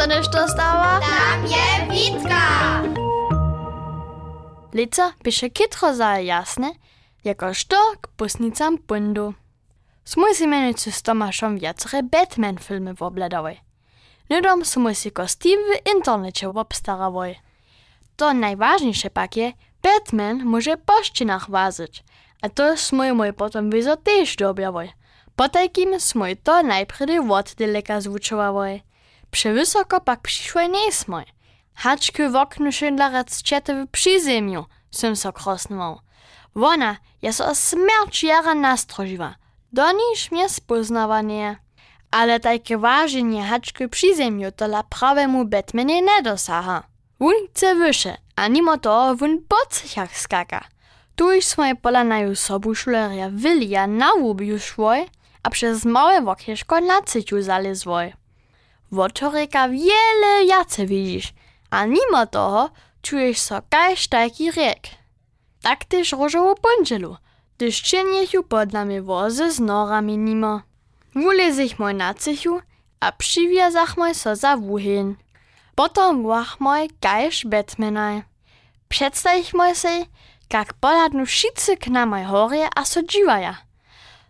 se nešto stava? Tam je Witka! Lica piše kitro za jasne, jako što k posnicam pundu. Smo si menici s Tomašom viacere Batman filmy obledavoj. Nedom smo si kostým v internete obstaravoj. To najważniejsze pak je, Batman może po ščinách váziť. A to smo mu potom vizo tiež dobiavoj. Potajkým smo to najprv od deleka zvučovavoj. Przewysoko pak przyszłe nie smo. Haczky w oknu szydlarec ciety w przyziemiu, som so. Wona je so smierć jara nastroživa. Do niż mnie spoznawanie. Ale takie ważenie haczky przyziemiu to dla prawemu Batmanie nie dosaha. Wun chce wyższe, a mimo to wun po cychach skaka. Tu już swoje pola na sobu szuleria Willia na łubiu a przez małe wokieszko na cyciu zalezwoj. Wotoreka wiele jace widzisz, a mimo toho czujesz so każ taki riek. Tak też różowo pądzielu, gdyż czynieciu pod nami wozy z norami nimo. Wulezich moj na cychu, a przywiazach moj so za wuhin. Potom wach moj każ Batmanaj. Przedstawich moj se, jak poladnu wszyscy k na moj horie a so dziwaja.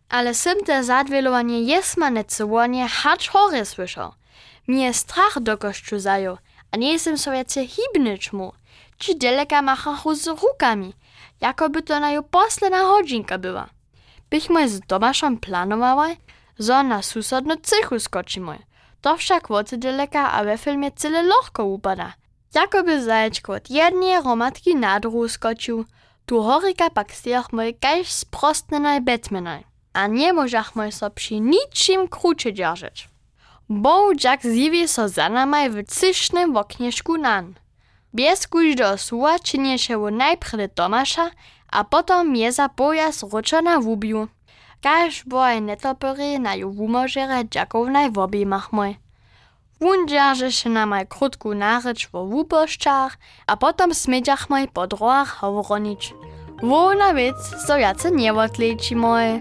Ale sem te zadwielowanie jest ma necowanie hacz hory słyszał. Mnie strach do kościół zajął, a nie jestem sobie hibnyć mu. Ci deleka machachu z rukami, jakoby to na posledná hodzinka była. Bychmy z Tomaszem planowali, że na susodno cychu skoczymy. To wszak od deleka, a we filmie cyle lohko upada. Jakoby zajeczko od jednej romatki na druhú skoczył, tu horika pak stiachmy kaž sprostnenaj Batmanaj. A nie możachmy so przy niczym krucze dzierżyć. Bołdziak zjawi so za namaj w cysznym woknieszku nan. Bies kuś do suła czyniesie najpierw Tomasza, a potom je za pojas ročona w ubiu. Kaž boje netopory na ju wumožere džakovnaj w obimach moj. Wun na maj krutku nareč vo wuboščach, a potom smedžach moj po drohach hovoronič. Vona vec so jace nevotliči moje.